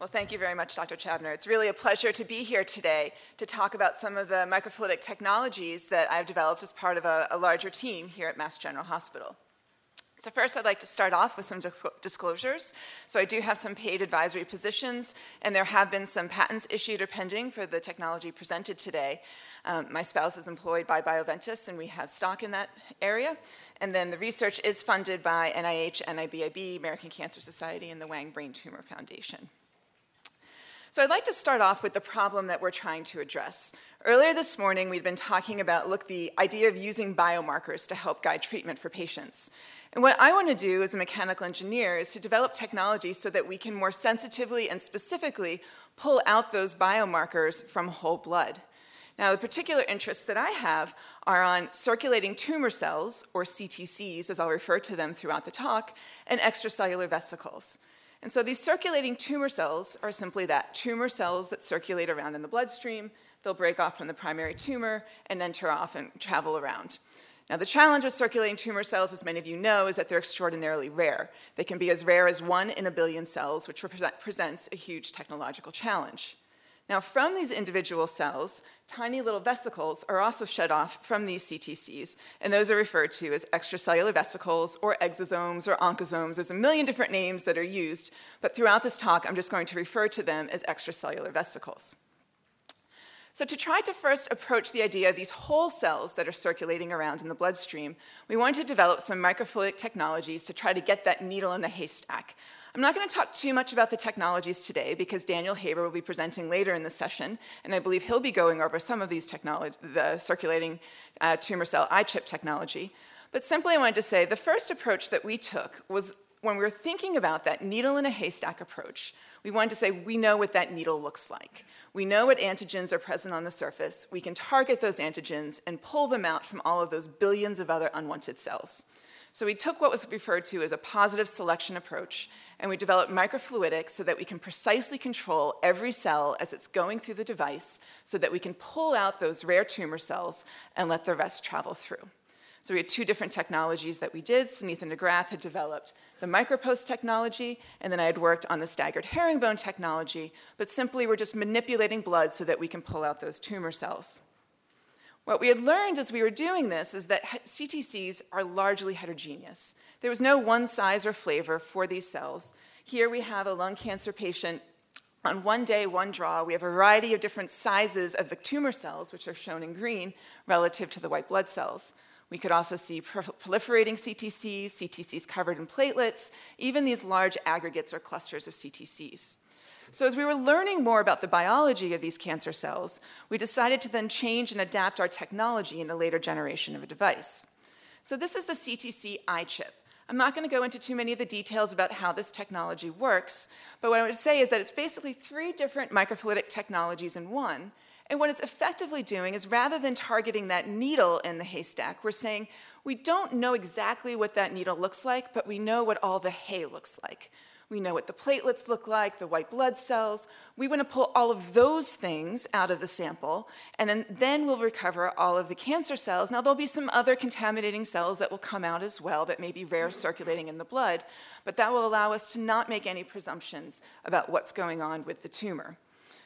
Well, thank you very much, Dr. Chabner. It's really a pleasure to be here today to talk about some of the microfluidic technologies that I've developed as part of a, a larger team here at Mass General Hospital. So first, I'd like to start off with some disclosures. So I do have some paid advisory positions, and there have been some patents issued or pending for the technology presented today. Um, my spouse is employed by Bioventus, and we have stock in that area. And then the research is funded by NIH, NIBIB, American Cancer Society, and the Wang Brain Tumor Foundation. So I'd like to start off with the problem that we're trying to address. Earlier this morning, we'd been talking about, look, the idea of using biomarkers to help guide treatment for patients. And what I want to do as a mechanical engineer is to develop technology so that we can more sensitively and specifically pull out those biomarkers from whole blood. Now, the particular interests that I have are on circulating tumor cells, or CTCs, as I'll refer to them throughout the talk, and extracellular vesicles. And so these circulating tumor cells are simply that tumor cells that circulate around in the bloodstream. They'll break off from the primary tumor and enter off and travel around. Now, the challenge with circulating tumor cells, as many of you know, is that they're extraordinarily rare. They can be as rare as one in a billion cells, which presents a huge technological challenge. Now, from these individual cells, tiny little vesicles are also shed off from these CTCs, and those are referred to as extracellular vesicles or exosomes or oncosomes. There's a million different names that are used, but throughout this talk, I'm just going to refer to them as extracellular vesicles. So, to try to first approach the idea of these whole cells that are circulating around in the bloodstream, we wanted to develop some microfluidic technologies to try to get that needle in the haystack. I'm not going to talk too much about the technologies today because Daniel Haber will be presenting later in the session, and I believe he'll be going over some of these technology, the circulating uh, tumor cell iChip technology. But simply, I wanted to say the first approach that we took was when we were thinking about that needle in a haystack approach, we wanted to say we know what that needle looks like. We know what antigens are present on the surface. We can target those antigens and pull them out from all of those billions of other unwanted cells. So we took what was referred to as a positive selection approach, and we developed microfluidics so that we can precisely control every cell as it's going through the device so that we can pull out those rare tumor cells and let the rest travel through. So we had two different technologies that we did. Sunitha Nagrath had developed the micropost technology, and then I had worked on the staggered herringbone technology, but simply we're just manipulating blood so that we can pull out those tumor cells. What we had learned as we were doing this is that CTCs are largely heterogeneous. There was no one size or flavor for these cells. Here we have a lung cancer patient on one day, one draw. We have a variety of different sizes of the tumor cells, which are shown in green, relative to the white blood cells. We could also see proliferating CTCs, CTCs covered in platelets, even these large aggregates or clusters of CTCs. So, as we were learning more about the biology of these cancer cells, we decided to then change and adapt our technology in a later generation of a device. So, this is the CTC iChip. I'm not going to go into too many of the details about how this technology works, but what I would say is that it's basically three different microfluidic technologies in one. And what it's effectively doing is rather than targeting that needle in the haystack, we're saying we don't know exactly what that needle looks like, but we know what all the hay looks like. We know what the platelets look like, the white blood cells. We want to pull all of those things out of the sample, and then, then we'll recover all of the cancer cells. Now, there'll be some other contaminating cells that will come out as well that may be rare circulating in the blood, but that will allow us to not make any presumptions about what's going on with the tumor.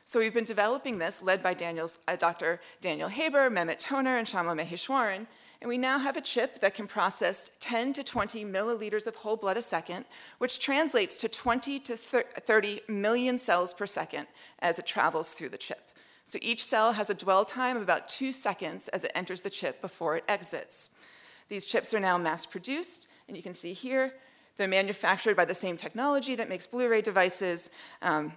So we've been developing this, led by Daniel's, uh, Dr. Daniel Haber, Mehmet Toner, and Shyamala Maheswaran, and we now have a chip that can process 10 to 20 milliliters of whole blood a second, which translates to 20 to 30 million cells per second as it travels through the chip. So each cell has a dwell time of about two seconds as it enters the chip before it exits. These chips are now mass produced, and you can see here they're manufactured by the same technology that makes Blu ray devices. Um,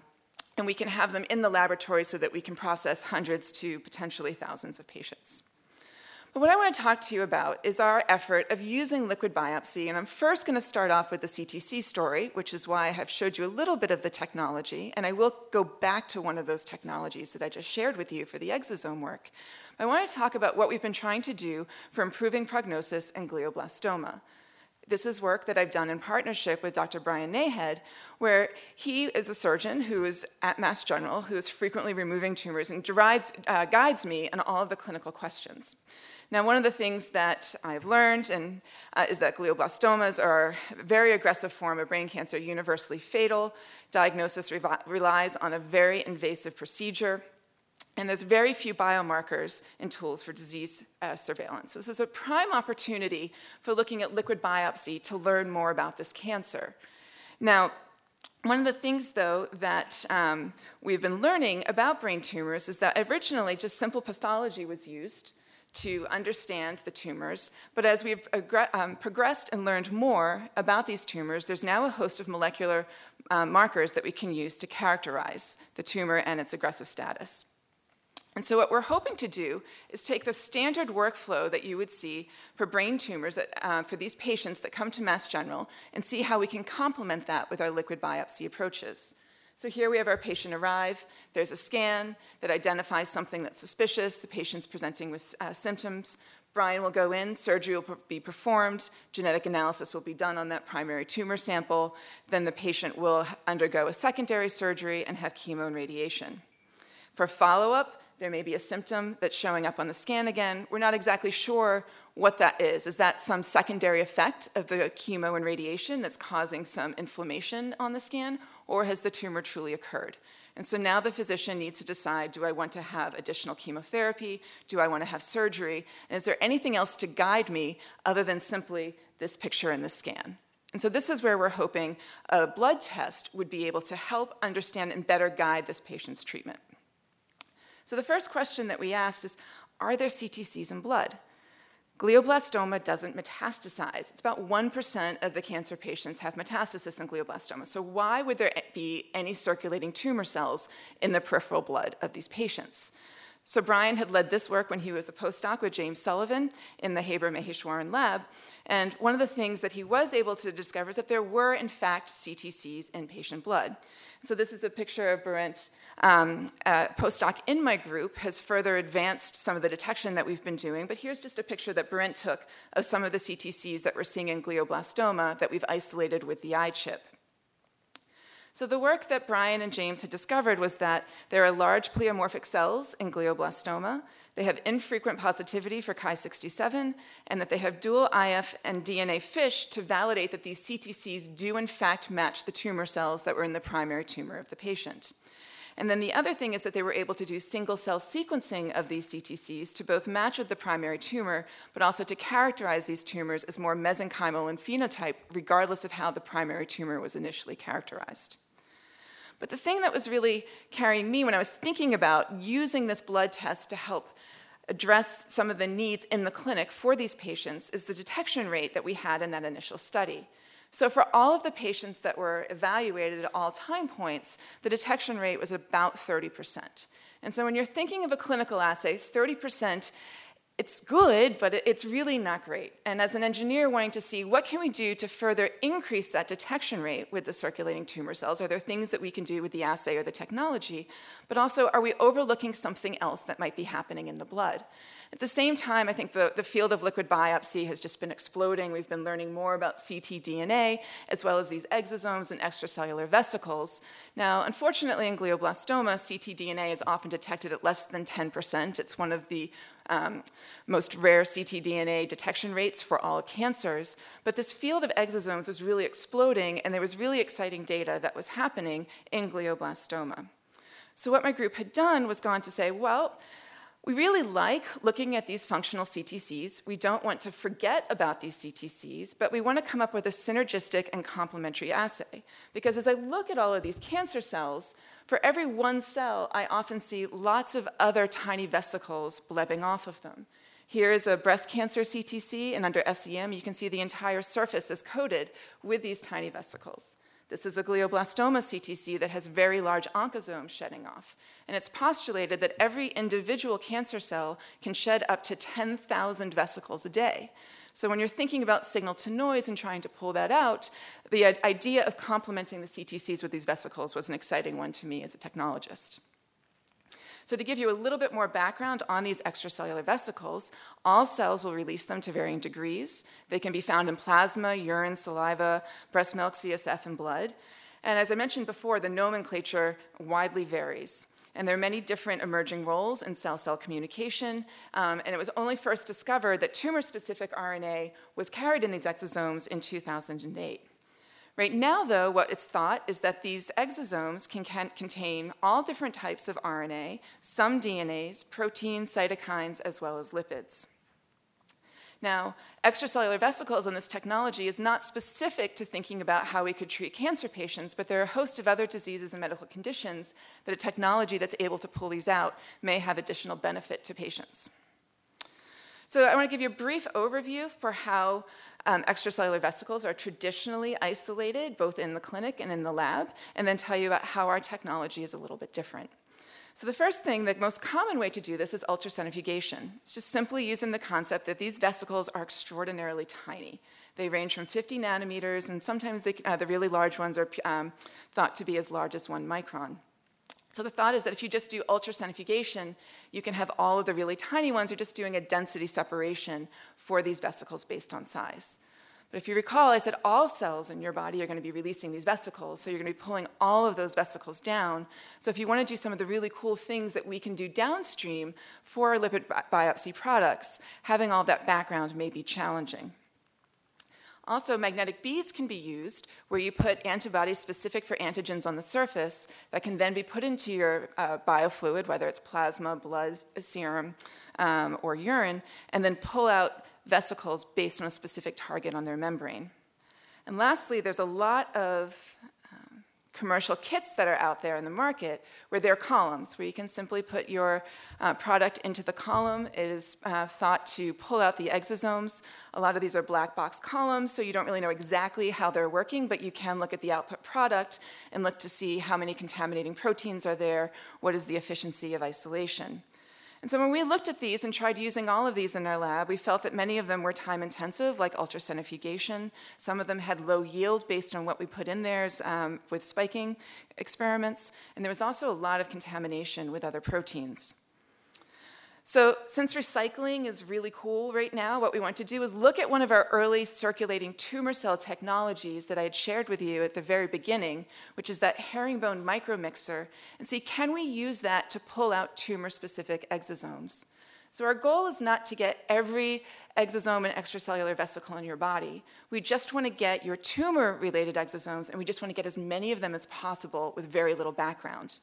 and we can have them in the laboratory so that we can process hundreds to potentially thousands of patients. But what I want to talk to you about is our effort of using liquid biopsy. And I'm first going to start off with the CTC story, which is why I have showed you a little bit of the technology. And I will go back to one of those technologies that I just shared with you for the exosome work. I want to talk about what we've been trying to do for improving prognosis in glioblastoma. This is work that I've done in partnership with Dr. Brian Nahed, where he is a surgeon who is at Mass General, who is frequently removing tumors and guides, uh, guides me in all of the clinical questions. Now, one of the things that I've learned and, uh, is that glioblastomas are a very aggressive form of brain cancer, universally fatal. Diagnosis re relies on a very invasive procedure, and there's very few biomarkers and tools for disease uh, surveillance. This is a prime opportunity for looking at liquid biopsy to learn more about this cancer. Now, one of the things, though, that um, we've been learning about brain tumors is that originally just simple pathology was used to understand the tumors. But as we've um, progressed and learned more about these tumors, there's now a host of molecular um, markers that we can use to characterize the tumor and its aggressive status. And so, what we're hoping to do is take the standard workflow that you would see for brain tumors that, uh, for these patients that come to Mass General and see how we can complement that with our liquid biopsy approaches. So here we have our patient arrive. There's a scan that identifies something that's suspicious. The patient's presenting with uh, symptoms. Brian will go in, surgery will be performed, genetic analysis will be done on that primary tumor sample. Then the patient will undergo a secondary surgery and have chemo and radiation. For follow up, there may be a symptom that's showing up on the scan again. We're not exactly sure what that is. Is that some secondary effect of the chemo and radiation that's causing some inflammation on the scan? or has the tumor truly occurred? And so now the physician needs to decide do I want to have additional chemotherapy? Do I want to have surgery? And is there anything else to guide me other than simply this picture in the scan? And so this is where we're hoping a blood test would be able to help understand and better guide this patient's treatment. So the first question that we asked is Are there CTCs in blood? Glioblastoma doesn't metastasize. It's about 1% of the cancer patients have metastasis in glioblastoma. So, why would there be any circulating tumor cells in the peripheral blood of these patients? So, Brian had led this work when he was a postdoc with James Sullivan in the Haber Maheswaran lab. And one of the things that he was able to discover is that there were, in fact, CTCs in patient blood. So this is a picture of Berent. Um, postdoc in my group has further advanced some of the detection that we've been doing, but here's just a picture that Berent took of some of the CTCs that we're seeing in glioblastoma that we've isolated with the iChip. So the work that Brian and James had discovered was that there are large pleomorphic cells in glioblastoma they have infrequent positivity for Ki67, and that they have dual IF and DNA FISH to validate that these CTCs do in fact match the tumor cells that were in the primary tumor of the patient. And then the other thing is that they were able to do single cell sequencing of these CTCs to both match with the primary tumor, but also to characterize these tumors as more mesenchymal in phenotype, regardless of how the primary tumor was initially characterized. But the thing that was really carrying me when I was thinking about using this blood test to help address some of the needs in the clinic for these patients is the detection rate that we had in that initial study. So, for all of the patients that were evaluated at all time points, the detection rate was about 30%. And so, when you're thinking of a clinical assay, 30% it's good, but it's really not great. And as an engineer wanting to see what can we do to further increase that detection rate with the circulating tumor cells, are there things that we can do with the assay or the technology? But also, are we overlooking something else that might be happening in the blood? At the same time, I think the, the field of liquid biopsy has just been exploding. We've been learning more about ctDNA, as well as these exosomes and extracellular vesicles. Now, unfortunately, in glioblastoma, ctDNA is often detected at less than 10%. It's one of the um, most rare ctDNA detection rates for all cancers. But this field of exosomes was really exploding, and there was really exciting data that was happening in glioblastoma. So, what my group had done was gone to say, well, we really like looking at these functional CTCs. We don't want to forget about these CTCs, but we want to come up with a synergistic and complementary assay. Because as I look at all of these cancer cells, for every one cell, I often see lots of other tiny vesicles blebbing off of them. Here is a breast cancer CTC, and under SEM, you can see the entire surface is coated with these tiny vesicles. This is a glioblastoma CTC that has very large oncosomes shedding off. And it's postulated that every individual cancer cell can shed up to 10,000 vesicles a day. So when you're thinking about signal to noise and trying to pull that out, the idea of complementing the CTCs with these vesicles was an exciting one to me as a technologist. So to give you a little bit more background on these extracellular vesicles, all cells will release them to varying degrees. They can be found in plasma, urine, saliva, breast milk, CSF, and blood. And as I mentioned before, the nomenclature widely varies. And there are many different emerging roles in cell cell communication. Um, and it was only first discovered that tumor specific RNA was carried in these exosomes in 2008. Right now, though, what it's thought is that these exosomes can, can, contain all different types of RNA, some DNAs, proteins, cytokines, as well as lipids. Now, extracellular vesicles and this technology is not specific to thinking about how we could treat cancer patients, but there are a host of other diseases and medical conditions that a technology that's able to pull these out may have additional benefit to patients. So I want to give you a brief overview for how um, extracellular vesicles are traditionally isolated, both in the clinic and in the lab, and then tell you about how our technology is a little bit different. So the first thing, the most common way to do this is ultracentrifugation. It's just simply using the concept that these vesicles are extraordinarily tiny. They range from 50 nanometers, and sometimes they, uh, the really large ones are um, thought to be as large as one micron. So the thought is that if you just do ultracentrifugation, you can have all of the really tiny ones. You're just doing a density separation for these vesicles based on size. But if you recall, I said all cells in your body are going to be releasing these vesicles, so you're going to be pulling all of those vesicles down. So if you want to do some of the really cool things that we can do downstream for our liquid biopsy products, having all that background may be challenging. Also, magnetic beads can be used where you put antibodies specific for antigens on the surface that can then be put into your uh, biofluid, whether it's plasma, blood, serum, um, or urine, and then pull out vesicles based on a specific target on their membrane. And lastly, there's a lot of um, commercial kits that are out there in the market where they're columns, where you can simply put your uh, product into the column. It is uh, thought to pull out the exosomes. A lot of these are black box columns, so you don't really know exactly how they're working, but you can look at the output product and look to see how many contaminating proteins are there, what is the efficiency of isolation. And so when we looked at these and tried using all of these in our lab, we felt that many of them were time intensive, like ultracentrifugation. Some of them had low yield based on what we put in there um, with spiking experiments. And there was also a lot of contamination with other proteins. So, since recycling is really cool right now, what we want to do is look at one of our early circulating tumor cell technologies that I had shared with you at the very beginning, which is that herringbone micromixer, and see can we use that to pull out tumor specific exosomes. So, our goal is not to get every exosome and extracellular vesicle in your body. We just want to get your tumor related exosomes, and we just want to get as many of them as possible with very little background.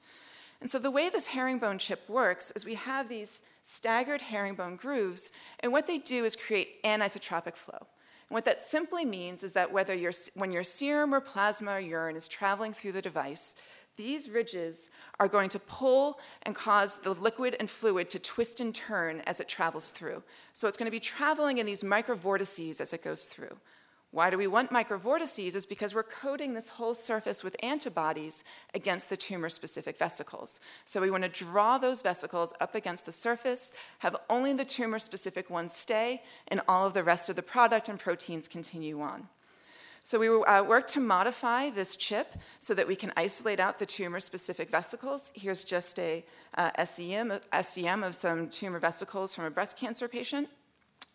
And so, the way this herringbone chip works is we have these staggered herringbone grooves, and what they do is create anisotropic flow. And what that simply means is that whether when your serum or plasma or urine is traveling through the device, these ridges are going to pull and cause the liquid and fluid to twist and turn as it travels through. So it's going to be traveling in these microvortices as it goes through. Why do we want microvortices? Is because we're coating this whole surface with antibodies against the tumor specific vesicles. So we want to draw those vesicles up against the surface, have only the tumor specific ones stay, and all of the rest of the product and proteins continue on. So we uh, worked to modify this chip so that we can isolate out the tumor specific vesicles. Here's just a uh, SEM, SEM of some tumor vesicles from a breast cancer patient.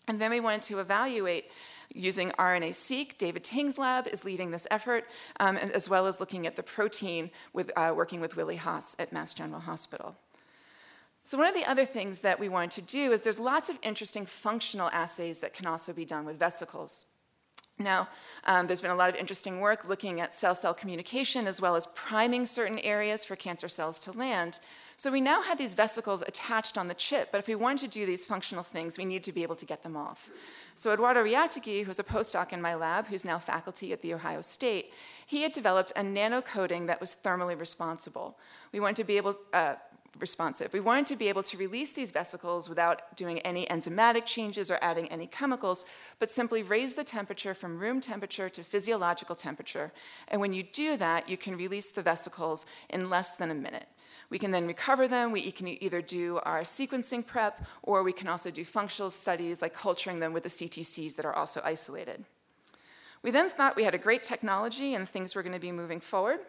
And then we wanted to evaluate using RNA-seq. David Ting's lab is leading this effort, um, as well as looking at the protein with uh, working with Willie Haas at Mass General Hospital. So one of the other things that we wanted to do is there's lots of interesting functional assays that can also be done with vesicles. Now, um, there's been a lot of interesting work looking at cell-cell communication as well as priming certain areas for cancer cells to land. So we now have these vesicles attached on the chip, but if we wanted to do these functional things, we need to be able to get them off. So Eduardo Reátegui, who's a postdoc in my lab, who's now faculty at The Ohio State, he had developed a nano coating that was thermally responsible. We wanted to be able, uh, responsive. We wanted to be able to release these vesicles without doing any enzymatic changes or adding any chemicals, but simply raise the temperature from room temperature to physiological temperature. And when you do that, you can release the vesicles in less than a minute. We can then recover them. We can either do our sequencing prep, or we can also do functional studies like culturing them with the CTCs that are also isolated. We then thought we had a great technology and things were going to be moving forward.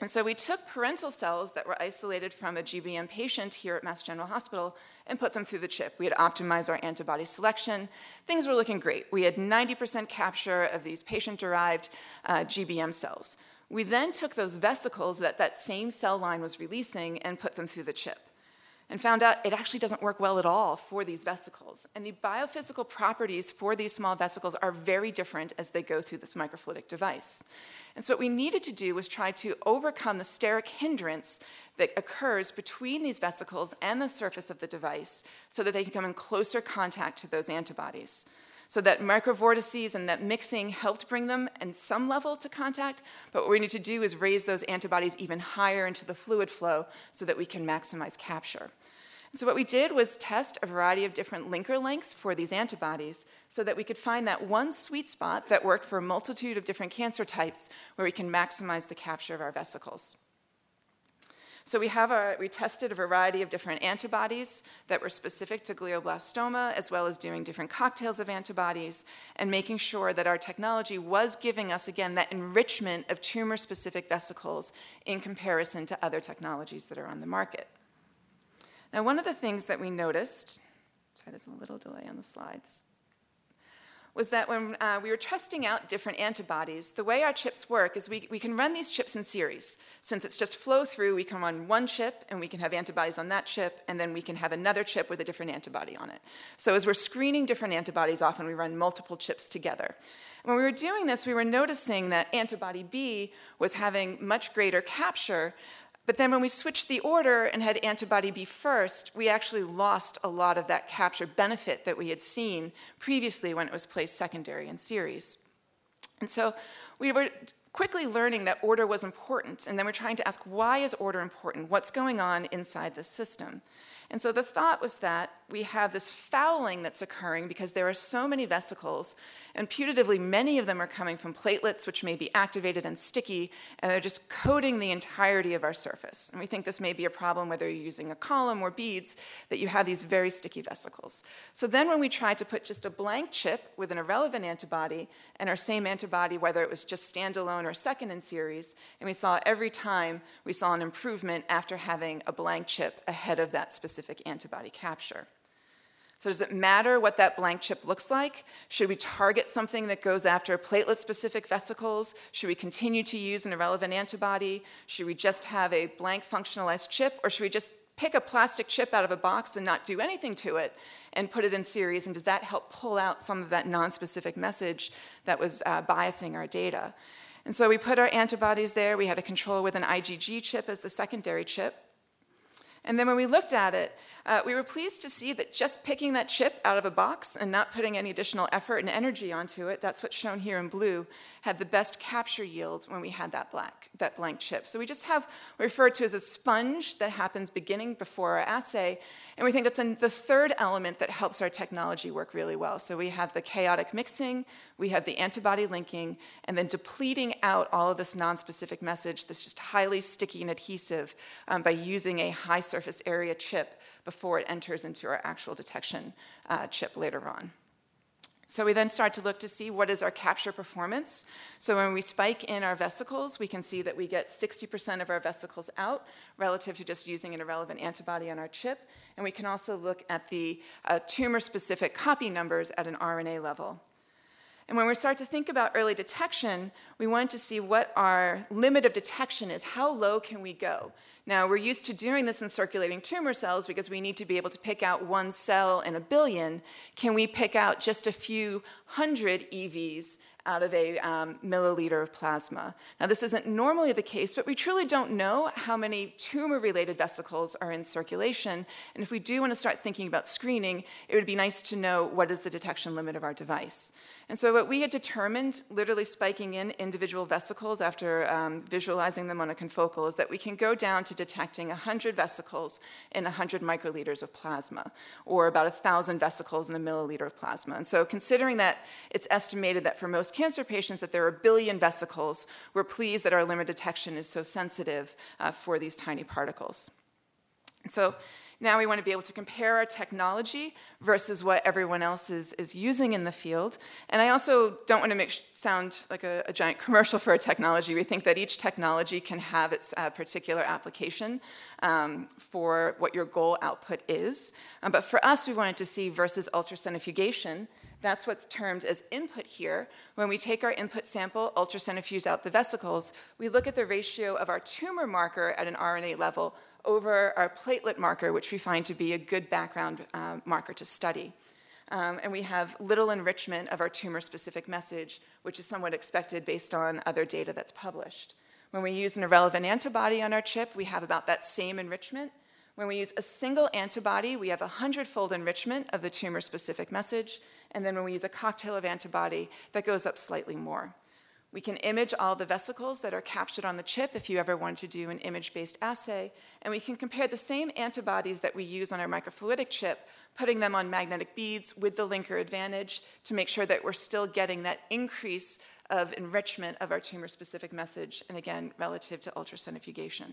And so we took parental cells that were isolated from a GBM patient here at Mass General Hospital and put them through the chip. We had optimized our antibody selection. Things were looking great. We had 90% capture of these patient derived uh, GBM cells. We then took those vesicles that that same cell line was releasing and put them through the chip and found out it actually doesn't work well at all for these vesicles. And the biophysical properties for these small vesicles are very different as they go through this microfluidic device. And so what we needed to do was try to overcome the steric hindrance that occurs between these vesicles and the surface of the device so that they can come in closer contact to those antibodies. So that microvortices and that mixing helped bring them in some level to contact, but what we need to do is raise those antibodies even higher into the fluid flow so that we can maximize capture. So what we did was test a variety of different linker lengths for these antibodies so that we could find that one sweet spot that worked for a multitude of different cancer types where we can maximize the capture of our vesicles. So we have we tested a variety of different antibodies that were specific to glioblastoma, as well as doing different cocktails of antibodies, and making sure that our technology was giving us, again, that enrichment of tumor-specific vesicles in comparison to other technologies that are on the market. Now, one of the things that we noticed, sorry, there's a little delay on the slides, was that when uh, we were testing out different antibodies, the way our chips work is we, we can run these chips in series. Since it's just flow through, we can run one chip and we can have antibodies on that chip, and then we can have another chip with a different antibody on it. So as we're screening different antibodies, often we run multiple chips together. When we were doing this, we were noticing that antibody B was having much greater capture, but then when we switched the order and had antibody B first, we actually lost a lot of that capture benefit that we had seen previously when it was placed secondary in series. And so we were quickly learning that order was important, and then we're trying to ask why is order important? What's going on inside the system? And so the thought was that we have this fouling that's occurring because there are so many vesicles, and putatively many of them are coming from platelets, which may be activated and sticky, and they're just coating the entirety of our surface. And we think this may be a problem whether you're using a column or beads, that you have these very sticky vesicles. So then when we tried to put just a blank chip with an irrelevant antibody, and our same antibody, whether it was just standalone or second in series, and we saw every time we saw an improvement after having a blank chip ahead of that specific antibody capture. So does it matter what that blank chip looks like? Should we target something that goes after platelet-specific vesicles? Should we continue to use an irrelevant antibody? Should we just have a blank functionalized chip? Or should we just pick a plastic chip out of a box and not do anything to it and put it in series? And does that help pull out some of that non-specific message that was uh, biasing our data? And so we put our antibodies there. We had a control with an IgG chip as the secondary chip. And then when we looked at it, uh, we were pleased to see that just picking that chip out of a box and not putting any additional effort and energy onto it, that's what's shown here in blue, had the best capture yields when we had that black, that blank chip. So we just have referred to as a sponge that happens beginning before our assay, and we think that's the third element that helps our technology work really well. So we have the chaotic mixing, we have the antibody linking, and then depleting out all of this non-specific message that's just highly sticky and adhesive um, by using a high surface area chip before it enters into our actual detection uh, chip later on. So we then start to look to see what is our capture performance. So when we spike in our vesicles, we can see that we get 60% of our vesicles out relative to just using an irrelevant antibody on our chip. And we can also look at the uh, tumor-specific copy numbers at an RNA level. And when we start to think about early detection, we want to see what our limit of detection is. How low can we go? Now, we're used to doing this in circulating tumor cells because we need to be able to pick out one cell in a billion. Can we pick out just a few hundred EVs out of a um, milliliter of plasma. Now, this isn't normally the case, but we truly don't know how many tumor related vesicles are in circulation. And if we do want to start thinking about screening, it would be nice to know what is the detection limit of our device. And so, what we had determined, literally spiking in individual vesicles after um, visualizing them on a confocal, is that we can go down to detecting 100 vesicles in 100 microliters of plasma, or about 1,000 vesicles in a milliliter of plasma. And so, considering that it's estimated that for most cancer patients that there are a billion vesicles, we're pleased that our limit detection is so sensitive uh, for these tiny particles. And so, now we want to be able to compare our technology versus what everyone else is, is using in the field. And I also don't want to make sound like a, a giant commercial for a technology. We think that each technology can have its uh, particular application um, for what your goal output is. Um, but for us, we wanted to see versus ultracentrifugation That's what's termed as input here. When we take our input sample, ultracentrifuge out the vesicles, we look at the ratio of our tumor marker at an RNA level over our platelet marker, which we find to be a good background uh, marker to study. Um, and we have little enrichment of our tumor-specific message, which is somewhat expected based on other data that's published. When we use an irrelevant antibody on our chip, we have about that same enrichment. When we use a single antibody, we have a hundredfold enrichment of the tumor-specific message. And then when we use a cocktail of antibody, that goes up slightly more. We can image all the vesicles that are captured on the chip if you ever want to do an image-based assay, and we can compare the same antibodies that we use on our microfluidic chip, putting them on magnetic beads with the linker advantage to make sure that we're still getting that increase of enrichment of our tumor-specific message, and again, relative to ultracentrifugation.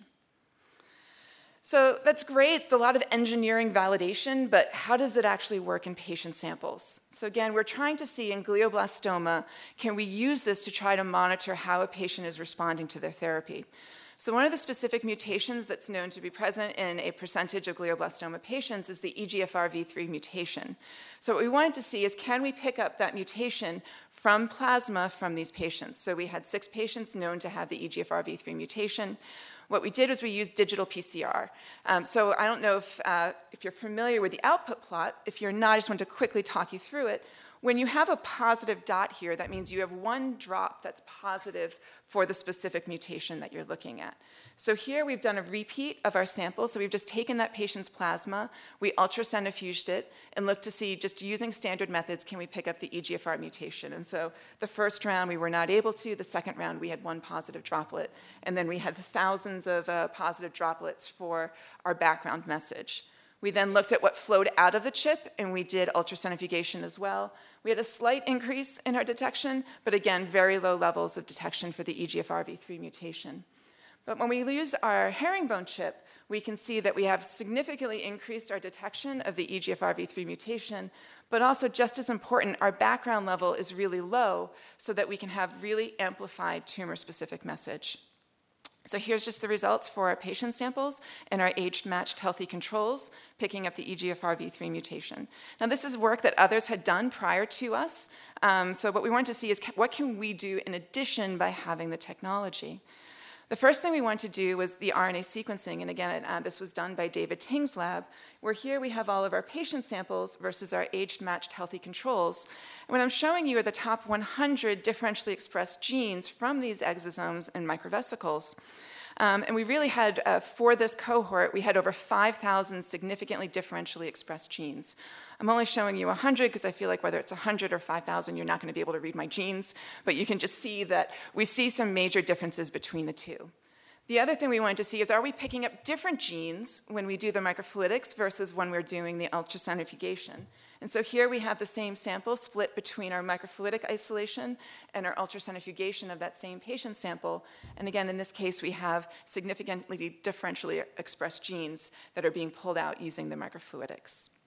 So that's great. It's a lot of engineering validation, but how does it actually work in patient samples? So again, we're trying to see in glioblastoma, can we use this to try to monitor how a patient is responding to their therapy? So one of the specific mutations that's known to be present in a percentage of glioblastoma patients is the EGFRV3 mutation. So what we wanted to see is can we pick up that mutation from plasma from these patients? So we had six patients known to have the EGFRV3 mutation. What we did was we used digital PCR. Um, so I don't know if, uh, if you're familiar with the output plot. If you're not, I just want to quickly talk you through it. When you have a positive dot here, that means you have one drop that's positive for the specific mutation that you're looking at. So here we've done a repeat of our sample. So we've just taken that patient's plasma, we ultracentrifuged it, and looked to see, just using standard methods, can we pick up the EGFR mutation? And so the first round we were not able to. The second round we had one positive droplet. And then we had thousands of uh, positive droplets for our background message. We then looked at what flowed out of the chip, and we did ultracentrifugation as well. We had a slight increase in our detection, but again, very low levels of detection for the EGFRV3 mutation. But when we use our herringbone chip, we can see that we have significantly increased our detection of the EGFRV3 mutation, but also just as important, our background level is really low so that we can have really amplified tumor-specific message. So here's just the results for our patient samples and our age-matched healthy controls, picking up the EGFRV3 mutation. Now this is work that others had done prior to us, um, so what we wanted to see is what can we do in addition by having the technology. The first thing we wanted to do was the RNA sequencing, and again, uh, this was done by David Ting's lab, where here we have all of our patient samples versus our age-matched healthy controls. And what I'm showing you are the top 100 differentially expressed genes from these exosomes and microvesicles. Um, and we really had, uh, for this cohort, we had over 5,000 significantly differentially expressed genes. I'm only showing you 100 because I feel like whether it's 100 or 5,000, you're not going to be able to read my genes, but you can just see that we see some major differences between the two. The other thing we wanted to see is are we picking up different genes when we do the microfluidics versus when we're doing the ultracentrifugation? And so here we have the same sample split between our microfluidic isolation and our ultracentrifugation of that same patient sample. And again, in this case, we have significantly differentially expressed genes that are being pulled out using the microfluidics.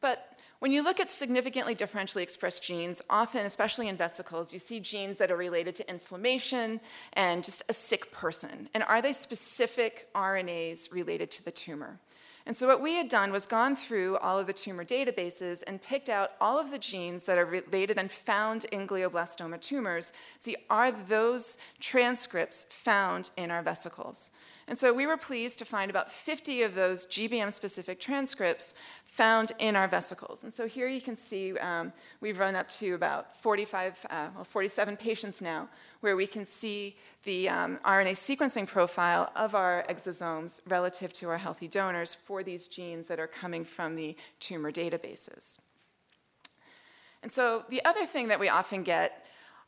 But when you look at significantly differentially expressed genes, often, especially in vesicles, you see genes that are related to inflammation and just a sick person. And are they specific RNAs related to the tumor? And so what we had done was gone through all of the tumor databases and picked out all of the genes that are related and found in glioblastoma tumors. See, are those transcripts found in our vesicles? And so we were pleased to find about 50 of those GBM-specific transcripts found in our vesicles. And so here you can see um, we've run up to about 45, uh, well, 47 patients now, where we can see the um, RNA sequencing profile of our exosomes relative to our healthy donors for these genes that are coming from the tumor databases. And so the other thing that we often get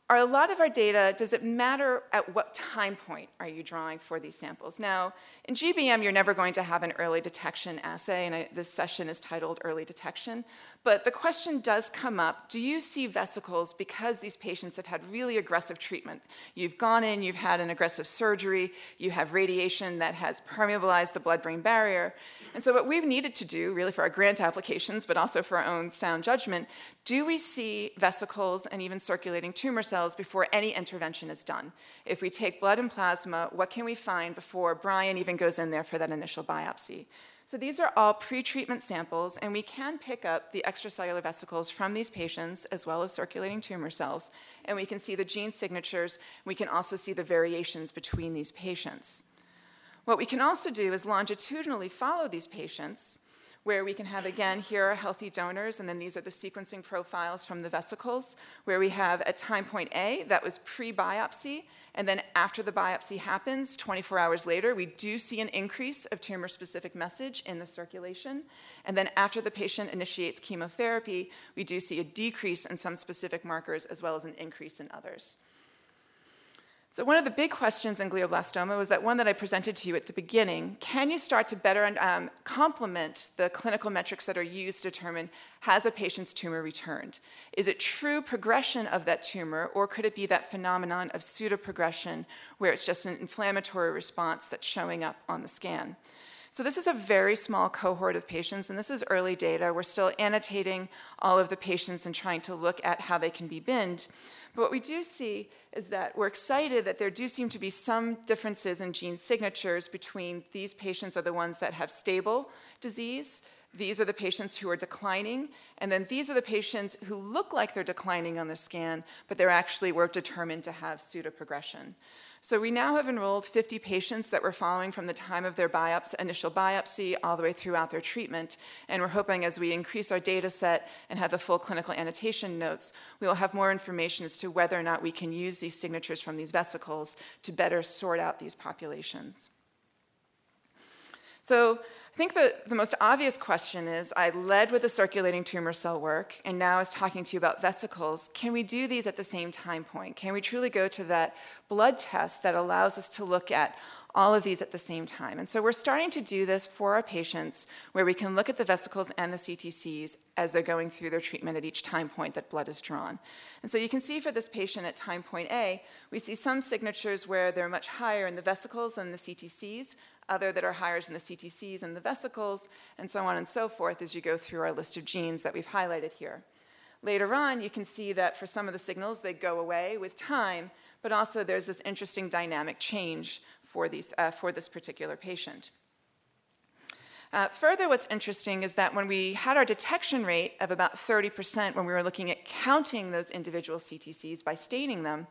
are a lot of our data, does it matter at what time point are you drawing for these samples? Now, in GBM, you're never going to have an early detection assay, and I, this session is titled Early Detection. But the question does come up, do you see vesicles because these patients have had really aggressive treatment? You've gone in, you've had an aggressive surgery, you have radiation that has permeabilized the blood-brain barrier. And so what we've needed to do, really for our grant applications, but also for our own sound judgment, do we see vesicles and even circulating tumor cells before any intervention is done. If we take blood and plasma, what can we find before Brian even goes in there for that initial biopsy? So these are all pre-treatment samples, and we can pick up the extracellular vesicles from these patients as well as circulating tumor cells, and we can see the gene signatures. We can also see the variations between these patients. What we can also do is longitudinally follow these patients where we can have, again, here are healthy donors, and then these are the sequencing profiles from the vesicles, where we have at time point A, that was pre-biopsy, and then after the biopsy happens, 24 hours later, we do see an increase of tumor-specific message in the circulation. And then after the patient initiates chemotherapy, we do see a decrease in some specific markers as well as an increase in others. So one of the big questions in glioblastoma was that one that I presented to you at the beginning. Can you start to better um, complement the clinical metrics that are used to determine has a patient's tumor returned? Is it true progression of that tumor, or could it be that phenomenon of pseudoprogression where it's just an inflammatory response that's showing up on the scan? So this is a very small cohort of patients, and this is early data. We're still annotating all of the patients and trying to look at how they can be binned. But what we do see is that we're excited that there do seem to be some differences in gene signatures between these patients are the ones that have stable disease, these are the patients who are declining, and then these are the patients who look like they're declining on the scan, but they're actually were determined to have pseudoprogression. So we now have enrolled 50 patients that we're following from the time of their biopsy, initial biopsy all the way throughout their treatment. And we're hoping as we increase our data set and have the full clinical annotation notes, we will have more information as to whether or not we can use these signatures from these vesicles to better sort out these populations. So I think the, the most obvious question is I led with the circulating tumor cell work, and now I was talking to you about vesicles. Can we do these at the same time point? Can we truly go to that blood test that allows us to look at all of these at the same time. And so we're starting to do this for our patients where we can look at the vesicles and the CTCs as they're going through their treatment at each time point that blood is drawn. And so you can see for this patient at time point A, we see some signatures where they're much higher in the vesicles than the CTCs, other that are higher in the CTCs and the vesicles, and so on and so forth as you go through our list of genes that we've highlighted here. Later on, you can see that for some of the signals, they go away with time, but also there's this interesting dynamic change for, these, uh, for this particular patient. Uh, further, what's interesting is that when we had our detection rate of about 30% when we were looking at counting those individual CTCs by staining them,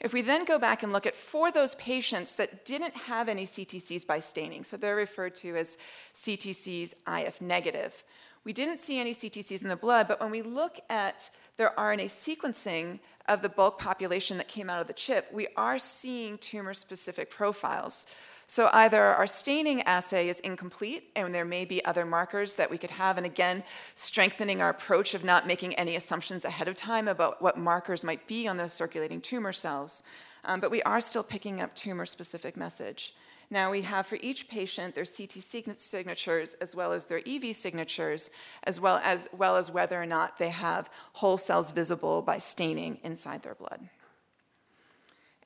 if we then go back and look at for those patients that didn't have any CTCs by staining, so they're referred to as CTCs IF negative, we didn't see any CTCs in the blood, but when we look at their RNA sequencing of the bulk population that came out of the chip, we are seeing tumor specific profiles. So either our staining assay is incomplete and there may be other markers that we could have, and again, strengthening our approach of not making any assumptions ahead of time about what markers might be on those circulating tumor cells. Um, but we are still picking up tumor specific message. Now we have for each patient their CT signatures as well as their EV signatures, as well as, well as whether or not they have whole cells visible by staining inside their blood.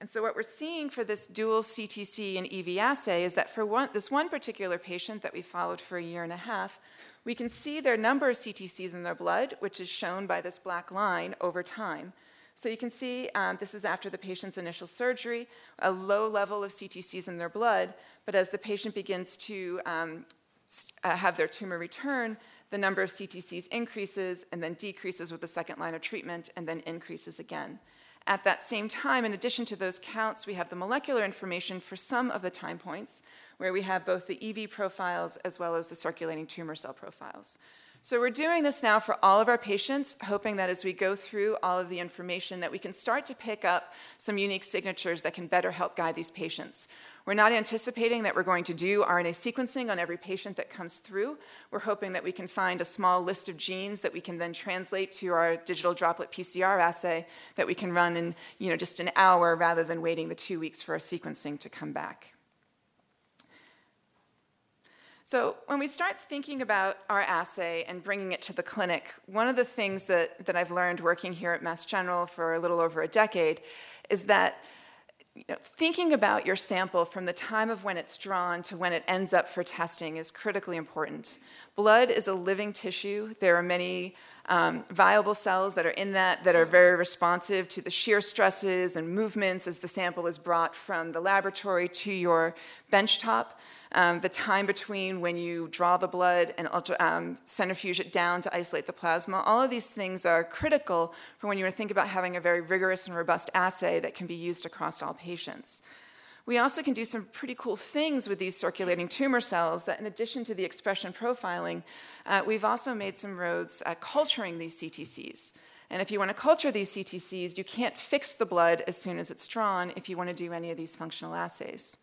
And so what we're seeing for this dual CTC and EV assay is that for one, this one particular patient that we followed for a year and a half, we can see their number of CTCs in their blood, which is shown by this black line over time. So you can see um, this is after the patient's initial surgery, a low level of CTCs in their blood, but as the patient begins to um, uh, have their tumor return, the number of CTCs increases and then decreases with the second line of treatment and then increases again. At that same time, in addition to those counts, we have the molecular information for some of the time points, where we have both the EV profiles as well as the circulating tumor cell profiles. So we're doing this now for all of our patients, hoping that as we go through all of the information that we can start to pick up some unique signatures that can better help guide these patients. We're not anticipating that we're going to do RNA sequencing on every patient that comes through. We're hoping that we can find a small list of genes that we can then translate to our digital droplet PCR assay that we can run in you know, just an hour rather than waiting the two weeks for our sequencing to come back. So when we start thinking about our assay and bringing it to the clinic, one of the things that, that I've learned working here at Mass General for a little over a decade is that you know, thinking about your sample from the time of when it's drawn to when it ends up for testing is critically important. Blood is a living tissue. There are many um, viable cells that are in that that are very responsive to the shear stresses and movements as the sample is brought from the laboratory to your benchtop. Um, the time between when you draw the blood and ultra, um, centrifuge it down to isolate the plasma, all of these things are critical for when you think about having a very rigorous and robust assay that can be used across all patients. We also can do some pretty cool things with these circulating tumor cells that in addition to the expression profiling, uh, we've also made some roads culturing these CTCs. And if you want to culture these CTCs, you can't fix the blood as soon as it's drawn if you want to do any of these functional assays.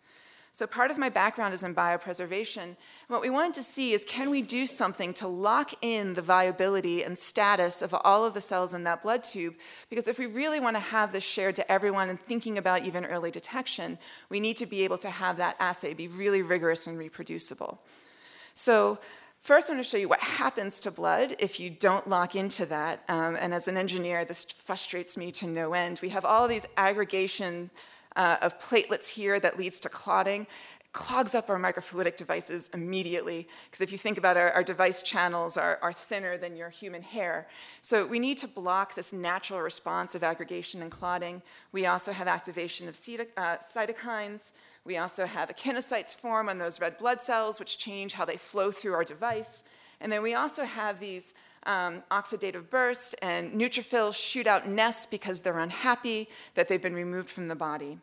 So part of my background is in biopreservation. What we wanted to see is can we do something to lock in the viability and status of all of the cells in that blood tube? Because if we really want to have this shared to everyone and thinking about even early detection, we need to be able to have that assay be really rigorous and reproducible. So First, I'm going to show you what happens to blood if you don't lock into that. Um, and as an engineer, this frustrates me to no end. We have all these aggregation uh, of platelets here that leads to clotting clogs up our microfluidic devices immediately. Because if you think about our, our device channels are, are, thinner than your human hair. So we need to block this natural response of aggregation and clotting. We also have activation of uh, cytokines. We also have echinocytes form on those red blood cells, which change how they flow through our device. And then we also have these um, oxidative burst, and neutrophils shoot out NETs because they're unhappy that they've been removed from the body.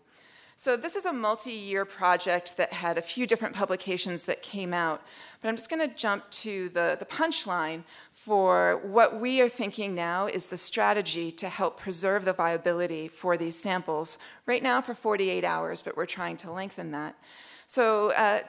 So this is a multi-year project that had a few different publications that came out, but I'm just going to jump to the, the punchline for what we are thinking now is the strategy to help preserve the viability for these samples. Right now for 48 hours, but we're trying to lengthen that. So uh,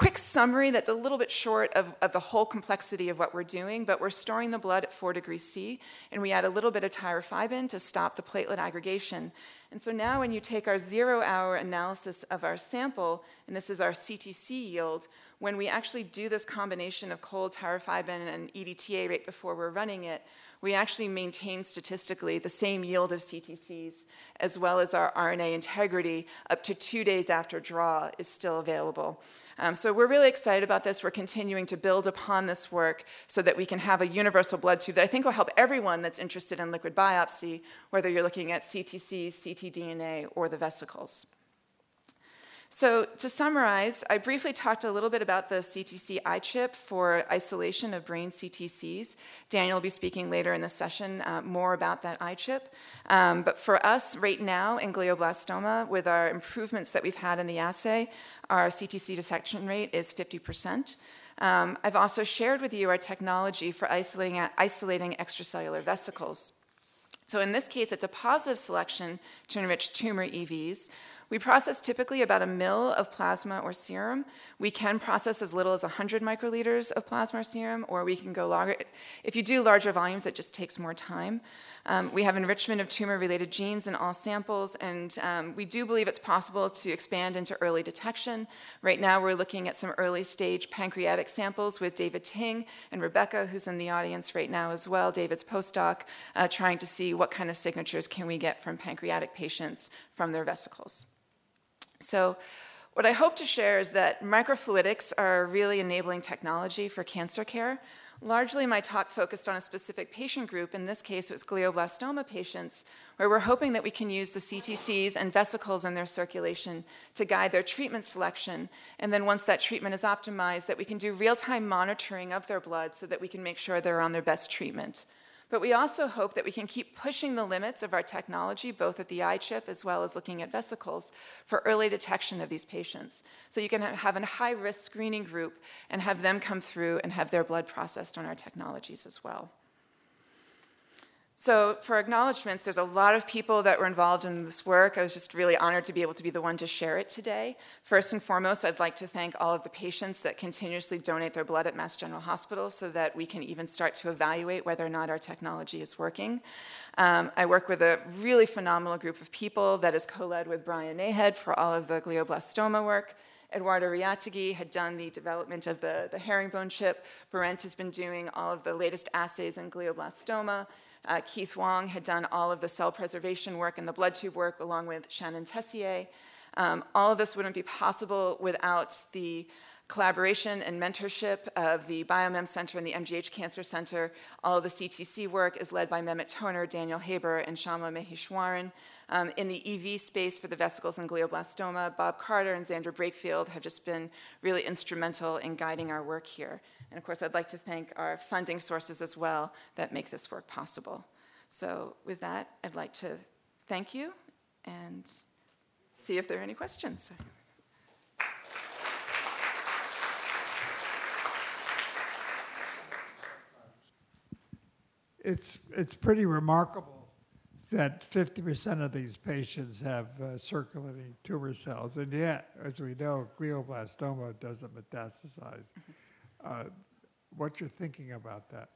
quick summary that's a little bit short of, of, the whole complexity of what we're doing, but we're storing the blood at 4 degrees C, and we add a little bit of tirofiban to stop the platelet aggregation. And so now when you take our zero-hour analysis of our sample, and this is our CTC yield, when we actually do this combination of cold tirofiban and EDTA right before we're running it, we actually maintain statistically the same yield of CTCs as well as our RNA integrity up to two days after draw is still available. Um, so we're really excited about this. We're continuing to build upon this work so that we can have a universal blood tube that I think will help everyone that's interested in liquid biopsy, whether you're looking at CTCs, ctDNA, or the vesicles. So to summarize, I briefly talked a little bit about the CTC iChip for isolation of brain CTCs. Daniel will be speaking later in the session uh, more about that iChip. Um, but for us right now in glioblastoma, with our improvements that we've had in the assay, our CTC detection rate is 50%. Um, I've also shared with you our technology for isolating, isolating extracellular vesicles. So in this case, it's a positive selection to enrich tumor EVs. We process typically about a mil of plasma or serum. We can process as little as 100 microliters of plasma or serum, or we can go longer. If you do larger volumes, it just takes more time. Um, we have enrichment of tumor-related genes in all samples, and um, we do believe it's possible to expand into early detection. Right now, we're looking at some early-stage pancreatic samples with David Ting and Rebecca, who's in the audience right now as well, David's postdoc, uh, trying to see what kind of signatures can we get from pancreatic patients from their vesicles. So what I hope to share is that microfluidics are really enabling technology for cancer care. Largely, my talk focused on a specific patient group. In this case, it was glioblastoma patients, where we're hoping that we can use the CTCs and vesicles in their circulation to guide their treatment selection. And then once that treatment is optimized, that we can do real-time monitoring of their blood so that we can make sure they're on their best treatment. But we also hope that we can keep pushing the limits of our technology, both at the iChip as well as looking at vesicles, for early detection of these patients. So you can have a high risk screening group and have them come through and have their blood processed on our technologies as well. So for acknowledgments, there's a lot of people that were involved in this work. I was just really honored to be able to be the one to share it today. First and foremost, I'd like to thank all of the patients that continuously donate their blood at Mass General Hospital so that we can even start to evaluate whether or not our technology is working. Um, I work with a really phenomenal group of people that is co-led with Brian Nahed for all of the glioblastoma work. Eduardo Reátegui had done the development of the, the herringbone chip. Berent has been doing all of the latest assays in glioblastoma. Uh, Keith Wong had done all of the cell preservation work and the blood tube work along with Shannon Tessier. Um, all of this wouldn't be possible without the collaboration and mentorship of the BioMEMS Center and the MGH Cancer Center. All of the CTC work is led by Mehmet Toner, Daniel Haber, and Shyamala Maheswaran. Um, in the EV space for the vesicles and glioblastoma, Bob Carter and Xandra Breakefield have just been really instrumental in guiding our work here. And of course, I'd like to thank our funding sources as well that make this work possible. So with that, I'd like to thank you and see if there are any questions. It's, it's pretty remarkable that 50% of these patients have uh, circulating tumor cells, and yet, as we know, glioblastoma doesn't metastasize. Uh, what you're thinking about that?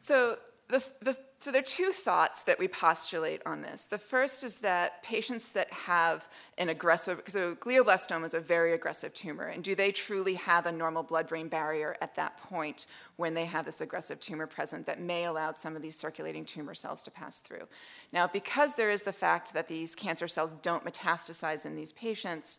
So the, the, so there are two thoughts that we postulate on this. The first is that patients that have an aggressive, so glioblastoma is a very aggressive tumor, and do they truly have a normal blood-brain barrier at that point when they have this aggressive tumor present that may allow some of these circulating tumor cells to pass through? Now, because there is the fact that these cancer cells don't metastasize in these patients,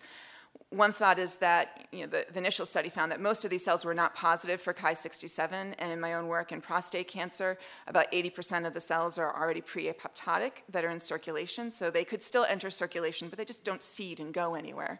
one thought is that you know, the, the, initial study found that most of these cells were not positive for Ki67, and in my own work in prostate cancer, about 80% of the cells are already pre-apoptotic that are in circulation, so they could still enter circulation, but they just don't seed and go anywhere.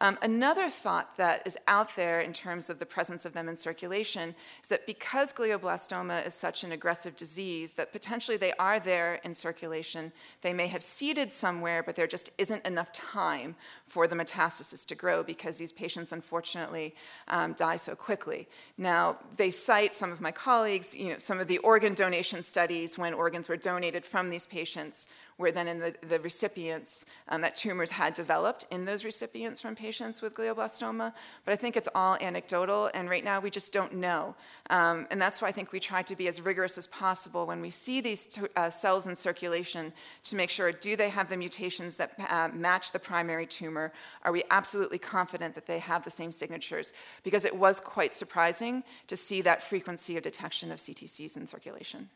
Um, another thought that is out there in terms of the presence of them in circulation is that because glioblastoma is such an aggressive disease, that potentially they are there in circulation. They may have seeded somewhere, but there just isn't enough time for the metastasis to grow because these patients unfortunately um, die so quickly. Now, they cite some of my colleagues, you know, some of the organ donation studies when organs were donated from these patients where then in the, the recipients um, that tumors had developed in those recipients from patients with glioblastoma. But I think it's all anecdotal, and right now we just don't know. Um, and that's why I think we try to be as rigorous as possible when we see these uh, cells in circulation to make sure do they have the mutations that uh, match the primary tumor? Are we absolutely confident that they have the same signatures? Because it was quite surprising to see that frequency of detection of CTCs in circulation.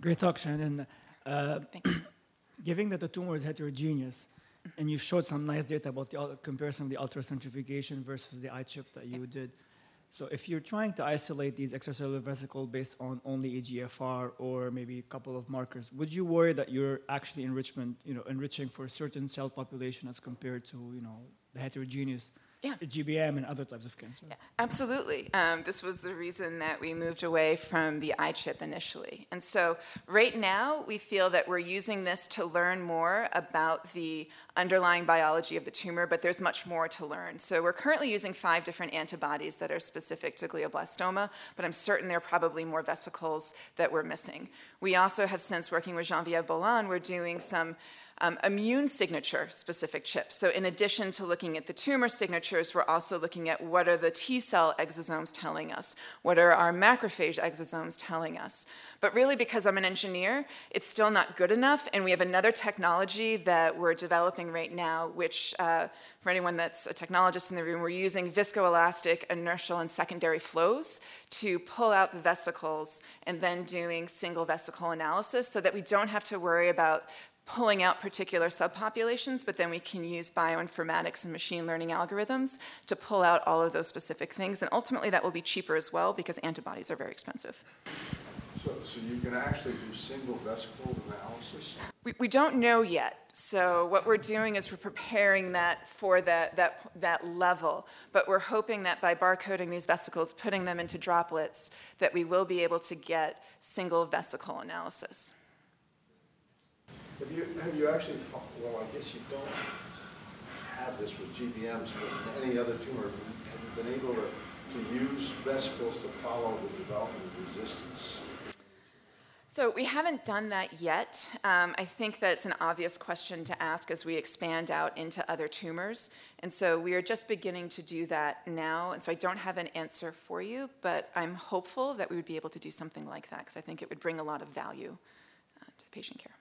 Great talk, Shannon. Uh, given that the tumor is heterogeneous, and you've showed some nice data about the comparison of the ultracentrifugation versus the iChip that you did. So if you're trying to isolate these extracellular vesicles based on only EGFR or maybe a couple of markers, would you worry that you're actually enrichment, you know, enriching for a certain cell population as compared to, you know, the heterogeneous yeah. GBM and other types of cancer. Yeah, absolutely. Um, this was the reason that we moved away from the iChip initially. And so, right now, we feel that we're using this to learn more about the underlying biology of the tumor, but there's much more to learn. So, we're currently using five different antibodies that are specific to glioblastoma, but I'm certain there are probably more vesicles that we're missing. We also have, since working with Geneviève Boland, we're doing some um, immune signature specific chips. So, in addition to looking at the tumor signatures, we're also looking at what are the T cell exosomes telling us? What are our macrophage exosomes telling us? But really, because I'm an engineer, it's still not good enough. And we have another technology that we're developing right now, which, uh, for anyone that's a technologist in the room, we're using viscoelastic, inertial, and secondary flows to pull out the vesicles and then doing single vesicle analysis so that we don't have to worry about pulling out particular subpopulations, but then we can use bioinformatics and machine learning algorithms to pull out all of those specific things. And ultimately, that will be cheaper as well because antibodies are very expensive. So, so you can actually do single vesicle analysis? We, we don't know yet. So what we're doing is we're preparing that for that, that, that level. But we're hoping that by barcoding these vesicles, putting them into droplets, that we will be able to get single vesicle analysis. Have you, have you actually, well, I guess you don't have this with GBMs, but in any other tumor, have you been able to, to use vesicles to follow the development of resistance? So we haven't done that yet. Um, I think that's an obvious question to ask as we expand out into other tumors. And so we are just beginning to do that now. And so I don't have an answer for you, but I'm hopeful that we would be able to do something like that because I think it would bring a lot of value uh, to patient care.